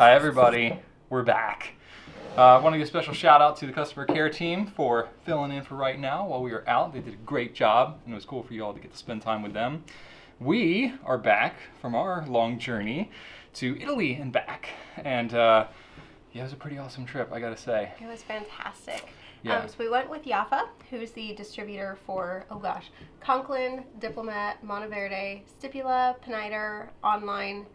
Hi, everybody. We're back. Uh, I want to give a special shout out to the customer care team for filling in for right now while we were out. They did a great job, and it was cool for you all to get to spend time with them. We are back from our long journey to Italy and back, and uh, yeah, it was a pretty awesome trip, I gotta say. It was fantastic. Yeah. Um, so we went with Yafa, who's the distributor for, oh gosh, Conklin, Diplomat, Monteverde, Stipula, Pineider, Online,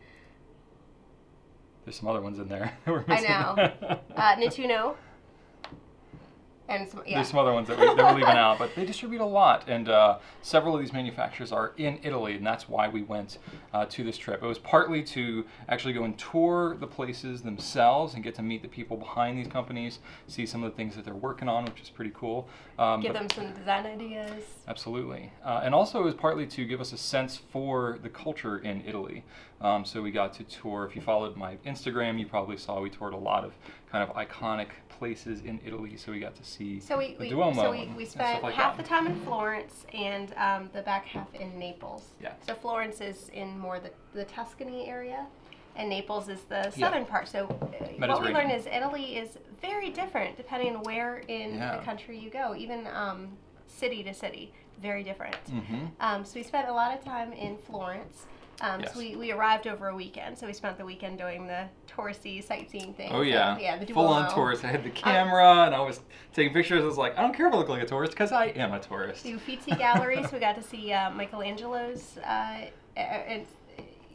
There's some other ones in there. that we're I know. uh, Nettuno, and some, yeah. There's some other ones that, we, that we're leaving out, but they distribute a lot, and uh, several of these manufacturers are in Italy, and that's why we went uh, to this trip. It was partly to actually go and tour the places themselves and get to meet the people behind these companies, see some of the things that they're working on, which is pretty cool. Um, Give them some design ideas. Absolutely. Uh, and also, it was partly to give us a sense for the culture in Italy. Um, so, we got to tour. If you followed my Instagram, you probably saw we toured a lot of kind of iconic places in Italy. So, we got to see So we, the we Duomo. so we, we spent like half that. the time in Florence and um, the back half in Naples. Yeah. So Florence is in more the, the Tuscany area, and Naples is the Yeah. southern part. So uh, what we learned is Italy is very different depending on where in Yeah. the country you go, even um, city to city, very different. Mhm. Um, so we spent a lot of time in Florence. Um, Yes. So we, we arrived over a weekend, so we spent the weekend doing the touristy sightseeing thing. Oh So, yeah, yeah, the full on tourist. I had the camera and I was taking pictures. I was like, I don't care if I look like a tourist because I am a tourist. The Uffizi Gallery, so we got to see uh, Michelangelo's. Uh, and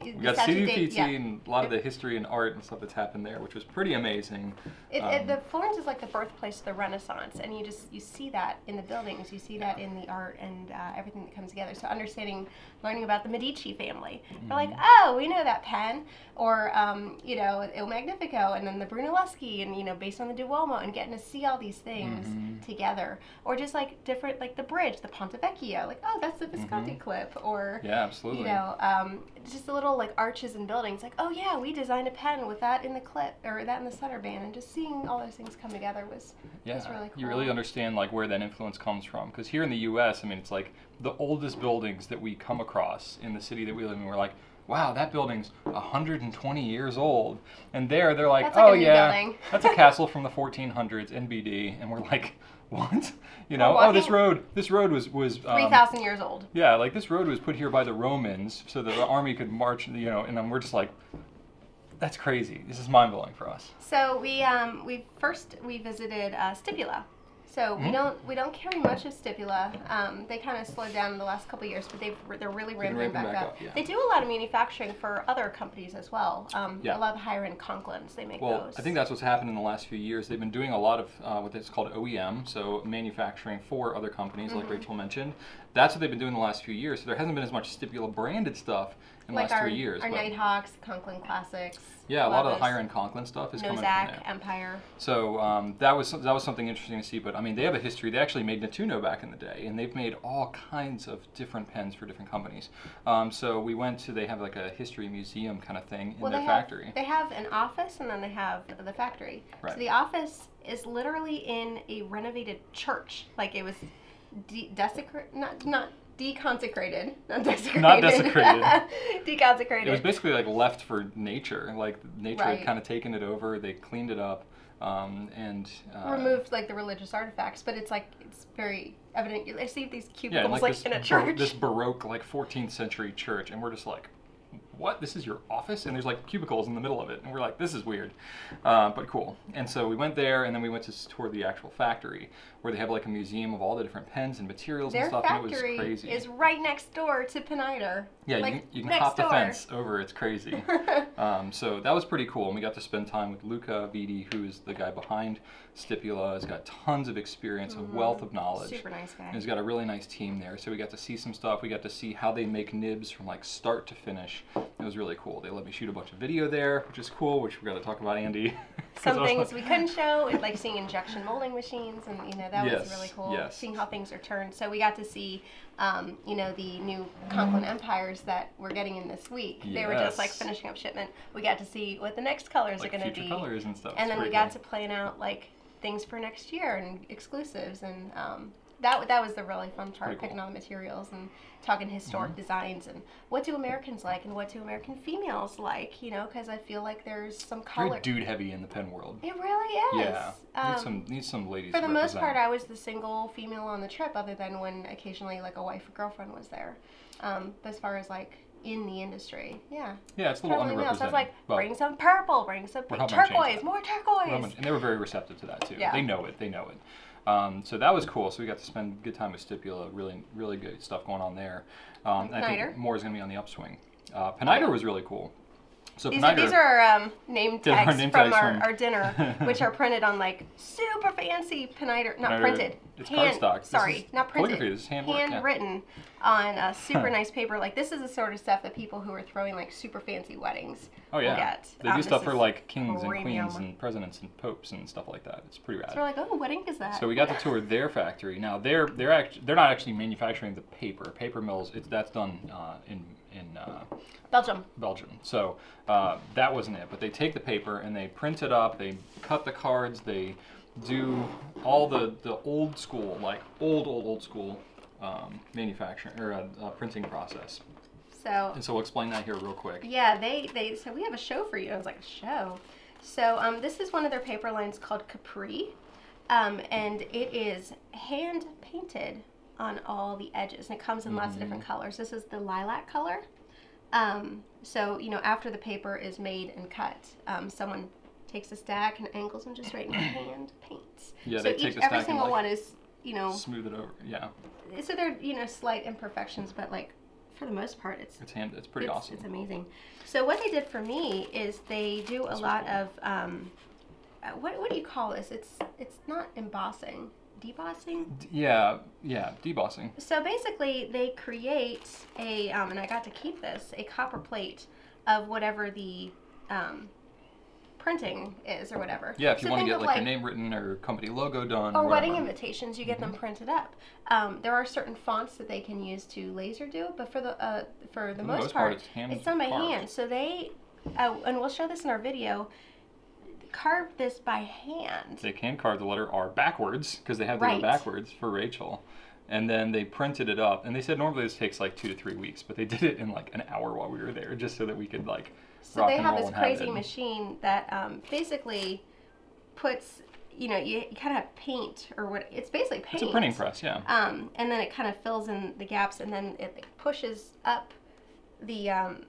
We got see the and a lot of the history and art and stuff that's happened there, which was pretty amazing. It, Um, it, the Florence is like the birthplace of the Renaissance, and you just you see that in the buildings, you see that in the art and uh, everything that comes together. So understanding, learning about the Medici family, we're like, Mm-hmm. oh, we know that pen, or um, you know, Il Magnifico, and then the Brunelleschi, and you know, based on the Duomo, and getting to see all these things Mhm. together, or just like different, like the bridge, the Ponte Vecchio, like oh, that's the Visconti clip, or Mm-hmm. yeah, absolutely. you know, um, just the little like arches and buildings. Like, oh yeah, we designed a pen with that in the clip or that in the center band, and just seeing all those things come together was yeah, was really you really understand like where that influence comes from. Because here in the U.S., I mean, it's like the oldest buildings that we come across in the city that we live in. We're like, wow, that building's 120 years old, and there they're like, like oh yeah, building." that's a castle from the 1400s, NBD, and we're like, what? You know, oh, this road, this road was was three um, thousand years old. Yeah, like this road was put here by the Romans so that the army could march, you know, and then we're just like, that's crazy. This is mind blowing for us. So we um, we first we visited uh, Stipula. So we Mhm. don't we don't carry much of Stipula. Um, they kind of slowed down in the last couple of years, but they've they're really ramping back, back up. up, yeah. They do a lot of manufacturing for other companies as well. Um, Yeah. A lot of higher end Conklins they make Well, those. I think that's what's happened in the last few years. They've been doing a lot of uh, what is called OEM, so manufacturing for other companies, like Mhm. Rachel mentioned. That's what they've been doing the last few years. So there hasn't been as much Stipula branded stuff in the like last our, three years. our but Nighthawks, Conklin Classics. yeah, a lot of the higher end Conklin stuff is coming from Nozac, there. Empire. So um, that was that was something interesting to see. But I mean, they have a history. They actually made Nettuno back in the day, and they've made all kinds of different pens for different companies. Um, so we went to they have like a history museum kind of thing in Well, their they factory. have they have an office and then they have the factory. Right. So the office is literally in a renovated church. Like it was de- desecrated, not not deconsecrated, not desecrated. Not desecrated. deconsecrated. It was basically like left for nature. Like nature Right. had kind of taken it over. They cleaned it up, um, and uh, removed like the religious artifacts, but it's like it's very evident. I see these yeah, cubicles and, like, like, this, in a bar- church. this baroque like 14th century church, and we're just like, what? This is your office? And there's like cubicles in the middle of it, and we're like, this is weird, uh, but cool. And so we went there, and then we went to tour the actual factory, where they have like a museum of all the different pens and materials Their and stuff, and it was factory crazy. is right next door to Pineider. yeah, like, you can, you can hop the door. fence over. It's crazy. Um, so that was pretty cool, and we got to spend time with Luca Vidi, who is the guy behind Stipula. He's got tons of experience, a wealth of knowledge. Super nice guy. And he's got a really nice team there. So we got to see some stuff. We got to see how they make nibs from like start to finish. It was really cool. They let me shoot a bunch of video there, which is cool. Which we're gonna talk about Andy. Some things we couldn't show, like seeing injection molding machines, and you know that was really cool. yes. Seeing how things are turned. So we got to see, um, you know, the new Conklin Empires that we're getting in this week. They were just like finishing up shipment. We got to see what the next colors like are going to future be, colors and stuff. and It's then we got cool. to plan out like things for next year and exclusives and um, that that was the really fun part, pretty picking all the materials and talking historic designs and what do Americans like and what do American females like, you know, because I feel like there's some color. Very dude heavy in the pen world. it really is. Yeah. Um, need some need some ladies. for the most part, I was the single female on the trip, other than when occasionally like a wife or girlfriend was there. Um, but as far as like in the industry, yeah, yeah, it's a little totally underrepresented. So I was like, bring some purple, bring some pink, turquoise, more turquoise. and they were very receptive to that too. Yeah. They know it. They know it. Um, so that was cool. So we got to spend good time with Stipula. Really, really good stuff going on there. Um, I think more is going to be on the upswing. Uh, was really cool. So These are, these are um, name tags name from tags our, from- our dinner, which are printed on like super fancy Pineider, not printed. it's hand, cardstock. Sorry, not printed. This is handwork, yeah. handwritten on a super nice paper. Like this is the sort of stuff that people who are throwing like super fancy weddings oh will yeah, get. they Um, do stuff for like kings and queens and presidents and popes and stuff like that. It's pretty rad. So we're like, oh, what ink is that? So we got to tour their factory. Now they're they're actually they're not actually manufacturing the paper. Paper mills. It's that's done uh, in in uh, Belgium. Belgium. So uh, that wasn't it. But they take the paper and they print it up. They cut the cards. They do all the the old school, like old old old school um, manufacturing or uh, uh, printing process. So And so we'll explain that here real quick. Yeah, they they said we have a show for you. I was like, a show. So um, this is one of their paper lines called Capri, um, and it is hand painted on all the edges, and it comes in lots of different colors. This is the lilac color. Um, so you know, after the paper is made and cut, um, someone takes a stack and angles them just right in hand paints. Yeah, so they each, take the every single like, one is you know Smooth it over. Yeah, so they're you know slight imperfections, but like for the most part, it's it's hand. It's pretty it's, awesome. It's amazing. So what they did for me is they do a lot of um, uh, what what do you call this? It's it's not embossing, debossing. Yeah, yeah, debossing. So basically, they create a um, and I got to keep this a copper plate of whatever the um, printing is or whatever. Yeah, if you So want to get of, like, your name written or company logo done. or wedding invitations, you get them Mm-hmm. printed up. Um, there are certain fonts that they can use to laser do, but for the uh, for the, most, part, it's hand it's done by hand. So they, uh, and we'll show this in our video, carve this by hand. They can carve the letter R backwards because they have to Right. go backwards for Rachel. And then they printed it up, and they said normally this takes like two to three weeks, but they did it in like an hour while we were there, just so that we could like So rock they have this and have crazy machine that um, basically puts, you know, you, you kind of paint or what? It's basically paint. It's a printing press, yeah. Um, and then it kind of fills in the gaps, and then it like, pushes up the. Um,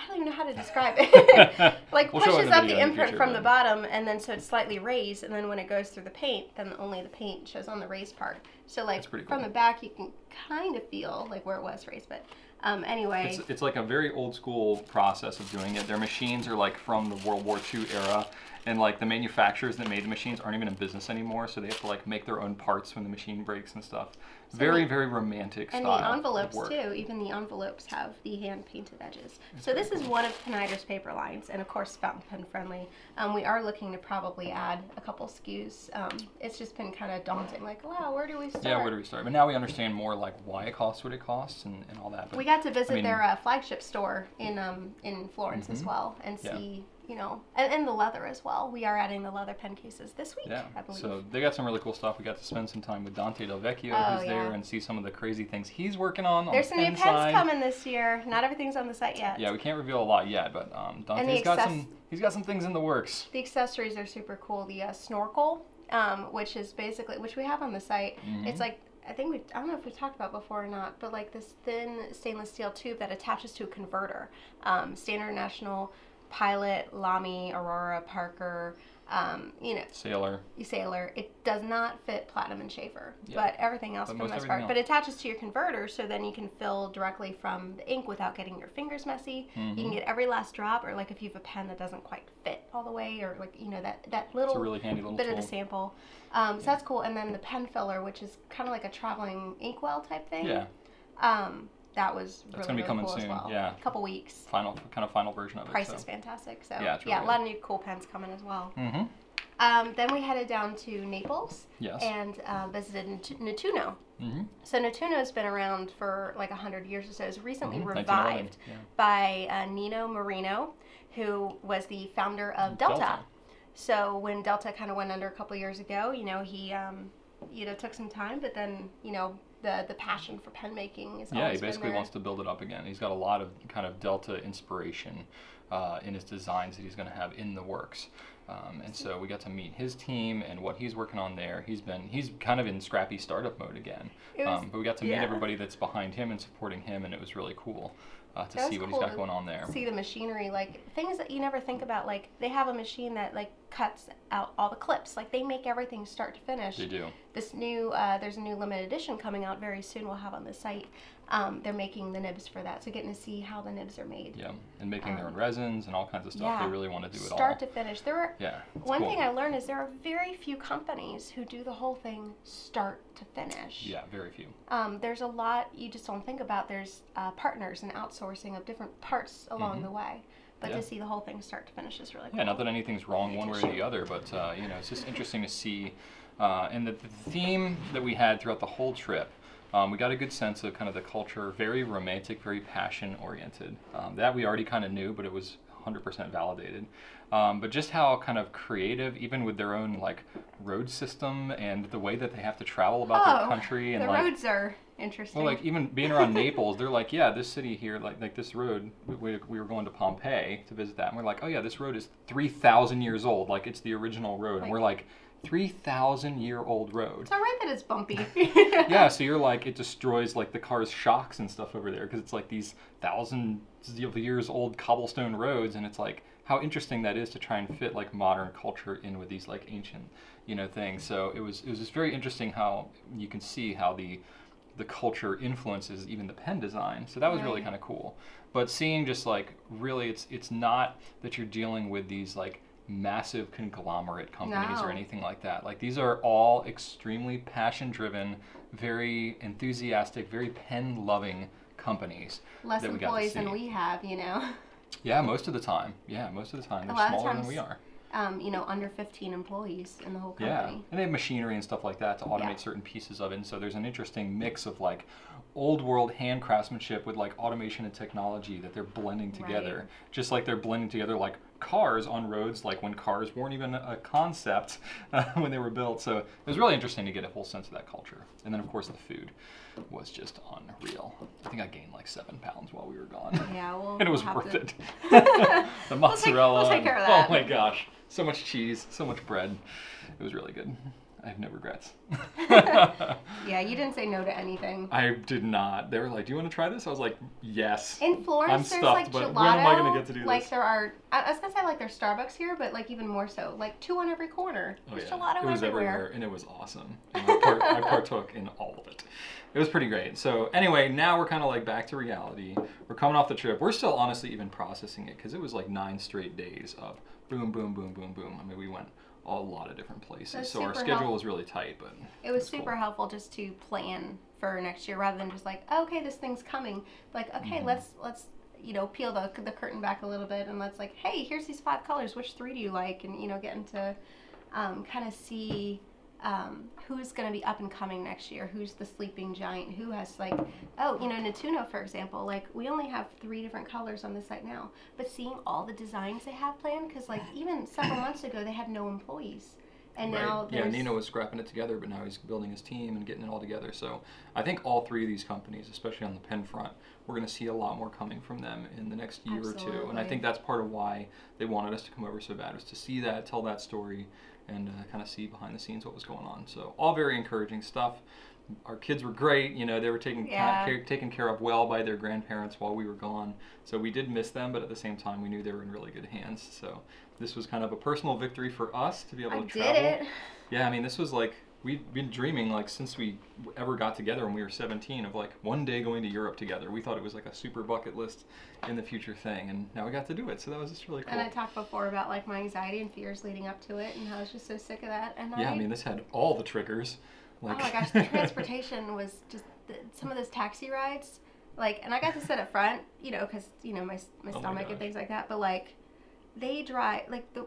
I don't even know how to describe it. like We'll show it in pushes up the imprint future, from the bottom, and then so it's slightly raised, and then when it goes through the paint, then only the paint shows on the raised part. So like pretty from the back, you can kind of feel like where it was raised, but um, anyway. It's, it's like a very old school process of doing it. Their machines are like from the World War II era, and like the manufacturers that made the machines aren't even in business anymore, so they have to like make their own parts when the machine breaks and stuff. very, the- very romantic And style. the of envelopes too. Even the envelopes have the hand painted edges. So this is one of Pineider's paper lines, and of course fountain pen friendly. Um, we are looking to probably add a couple SKUs. Um, it's just been kind of daunting. Like, wow, where do we start? Yeah, where do we start? But now we understand more like why it costs what it costs and, and all that. But we got to visit I mean- their uh, flagship store in um, in Florence as well, and Mm-hmm. Yeah. see you know, and, and the leather as well. We are adding the leather pen cases this week, Yeah. I believe. So they got some really cool stuff. We got to spend some time with Dante Del Vecchio, Oh, who's there, and see some of the crazy things he's working on. on There's the some new pens side. coming this year. Not everything's on the site yet. Yeah, we can't reveal a lot yet, but um, Dante's got some. He's got some things in the works. The accessories are super cool. The uh, snorkel, um, which is basically which we have on the site. Mm-hmm. It's like I think we I don't know if we talked about before or not, but like this thin stainless steel tube that attaches to a converter. Um, Standard National, Pilot, Lamy, Aurora, Parker. Um, you know, Sailor. Sailor. It does not fit Platinum and Sheaffer, Yeah. but everything else But for the most part. But it attaches to your converter, so then you can fill directly from the ink without getting your fingers messy. You Mm-hmm. can get every last drop, or like if you have a pen that doesn't quite fit all the way, or like you know that that little really handy little bit tool. of the sample. Um, so that's cool. And then the pen filler, which is kind of like a traveling inkwell type thing. Yeah, Um, that was That's gonna be really coming cool soon, well. yeah. A couple weeks. final kind of final version of it. Price so. is fantastic. So Yeah, it's yeah, a lot of new cool pens coming as well. Mm-hmm. Um, then we headed down to Naples Yes. and uh, visited Nat- Nettuno. Mm-hmm. So Nettuno's been around for like 100 years or so. It was recently Mhm, revived yeah. by uh, Nino Marino, who was the founder of Delta. Delta. So when Delta kind of went under a couple years ago, you know, he um, you know took some time, but then you know the the passion for pen making is Yeah, he basically wants to build it up again. He's got a lot of kind of Delta inspiration uh, in his designs that he's going to have in the works. Um, and so we got to meet his team and what he's working on there. He's been he's kind of in scrappy startup mode again. Was- um, but we got to meet yeah. everybody that's behind him and supporting him, and it was really cool uh, to see what cool he's got going on there. See the machinery, like things that you never think about. Like they have a machine that like cuts out all the clips. Like they make everything start to finish. They do. This new, uh, there's a new limited edition coming out very soon. We'll have on the site. Um, they're making the nibs for that, so getting to see how the nibs are made. Yeah, and making their Um, own resins and all kinds of stuff. yeah. They really want to do it all. Start to finish. There are yeah. one cool. thing I learned is there are very few companies who do the whole thing start to finish. Yeah, very few. Um, there's a lot you just don't think about. There's uh, partners and outsourcing of different parts along Mhm. the way, but Yeah. to see the whole thing start to finish is really cool. Yeah, not that anything's wrong one way or the other, but uh, you know, it's just interesting to see. Uh, and the, the theme that we had throughout the whole trip, um, we got a good sense of kind of the culture, very romantic, very passion oriented. Um, that we already kind of knew, but it was 100% validated. Um, but just how kind of creative, even with their own like road system and the way that they have to travel about their Oh, country and the like roads are interesting. well, like even being around Naples, they're like, yeah, this city here, like like this road. We, we, we were going to Pompeii to visit that, and we're like, oh yeah, this road is three thousand years old, like it's the original road, and we're like, three thousand year old road. it's all right that it's bumpy. Yeah, so you're like, it destroys like the car's shocks and stuff over there because it's like these thousands of years old cobblestone roads, and it's like how interesting that is to try and fit like modern culture in with these like ancient, you know, things. So it was it was just very interesting how you can see how the the culture influences even the pen design. So that was really kind of cool. But seeing just like really, it's it's not that you're dealing with these like massive conglomerate companies or anything like that. Like these are all extremely passion driven, very enthusiastic, very pen loving companies. Less that we got to employees than we have, you know. Yeah, most of the time. Yeah, most of the time they're smaller than we are. Um, you know, under 15 employees in the whole company. Yeah, and they have machinery and stuff like that to automate Yeah. certain pieces of it. And so there's an interesting mix of like old world hand craftsmanship with like automation and technology that they're blending together. Right. Just like they're blending together like cars on roads, like when cars weren't even a concept uh, when they were built. So it was really interesting to get a whole sense of that culture. And then of course the food was just unreal. I think I gained like seven pounds while we were gone. Yeah, well, and it was we'll worth to- it. the We'll take- mozzarella. we'll take and- of that. Oh my gosh, so much cheese, so much bread. It was really good. I have no regrets. Yeah, you didn't say no to anything. I did not. They were like, "Do you want to try this?" I was like, "Yes." In Florence, I'm there's stuffed, like but gelato. when am I gonna get to do like this? there are, I I was gonna say like there's Starbucks here, but like even more so, like two on every corner. Oh, There's yeah. gelato it was everywhere. and it was awesome. And I, part, I partook in all of it. It was pretty great. So anyway, now we're kind of like back to reality. We're coming off the trip. We're still honestly even processing it because it was like nine straight days of boom, boom, boom, boom, boom. I mean, we went a lot of different places, That's so our schedule helpful. was really tight. But It was it's cool. super helpful just to plan for next year rather than just like, okay, this thing's coming. Like, okay, Mhm. let's let's you know peel the the curtain back a little bit and let's like, hey, here's these five colors. Which three do you like? And you know, getting to um, kind of see um, who's going to be up and coming next year. Who's the sleeping giant? Who has like, oh, you know, Nettuno for example. Like, we only have three different colors on the site now, but seeing all the designs they have planned, because like even several months ago they had no employees. And Right. now yeah, Nino was scrapping it together, but now he's building his team and getting it all together. So I think all three of these companies, especially on the pen front, we're going to see a lot more coming from them in the next year or two. And I think that's part of why they wanted us to come over so bad was to see that, tell that story, and uh, kind of see behind the scenes what was going on. So all very encouraging stuff. Our kids were great. You know, they were taken Yeah. care, taken care of well by their grandparents while we were gone. So we did miss them, but at the same time, we knew they were in really good hands. So this was kind of a personal victory for us to be able I to did travel. it. Yeah, I mean, this was like we'd been dreaming like since we ever got together when we were 17 of like one day going to Europe together. We thought it was like a super bucket list in the future thing, and now we got to do it. So that was just really cool. And I talked before about like my anxiety and fears leading up to it, and how I was just so sick of that. And yeah, I, I mean, this had all the triggers. Like, oh my gosh, the transportation was just the, some of those taxi rides. Like, and I got to sit up front, you know, because you know my my Oh my stomach and things like that. But like, they drive like the.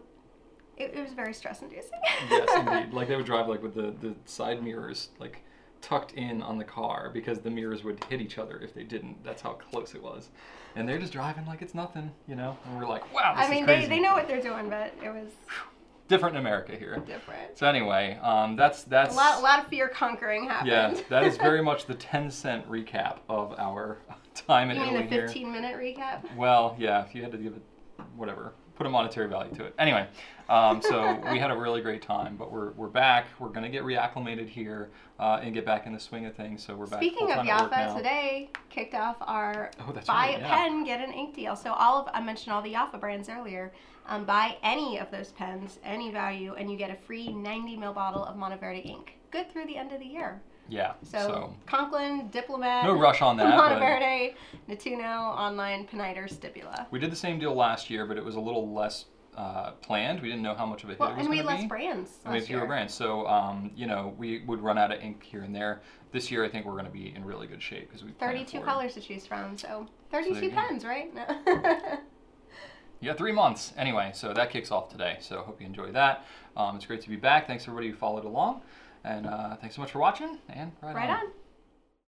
It, it was very stress inducing. yes, indeed. Like they would drive like with the the side mirrors like tucked in on the car because the mirrors would hit each other if they didn't. That's how close it was. And they're just driving like it's nothing, you know. And we're like, wow, this I mean, they, they know what they're doing, but it was different in America here. Different. So anyway, um, that's that's A lot, a lot of fear conquering happened. yeah, that is very much the 10 cent recap of our time in You mean Italy the here. 15 minute recap? Well, yeah, if you had to give it whatever, put a monetary value to it. Anyway, um, so we had a really great time, but we're, we're back. We're going to get reacclimated here uh, and get back in the swing of things. So we're back. Speaking of full-time at work Yafa, today kicked off our Oh, buy right, a yeah. pen, get an ink deal. So all of I mentioned all the Yafa brands earlier. Um, buy any of those pens, any value, and you get a free 90 ml bottle of Monteverde ink. Good through the end of the year. Yeah. So, So, Conklin, Diplomat, no rush on that. but Monteverde, Nettuno, Online, Pineider, Stipula. we did the same deal last year, but it was a little less uh, planned. We didn't know how much of a hit Well, it was and we had less be. brands. And we last fewer year. brands. So, um, you know, we would run out of ink here and there. This year, I think we're going to be in really good shape because we 32 colors to choose from, so 32 you go. pens, right? No. Yeah, three months. Anyway, so that kicks off today. So hope you enjoy that. Um, it's great to be back. Thanks everybody who followed along, and uh, thanks so much for watching. And right, right on.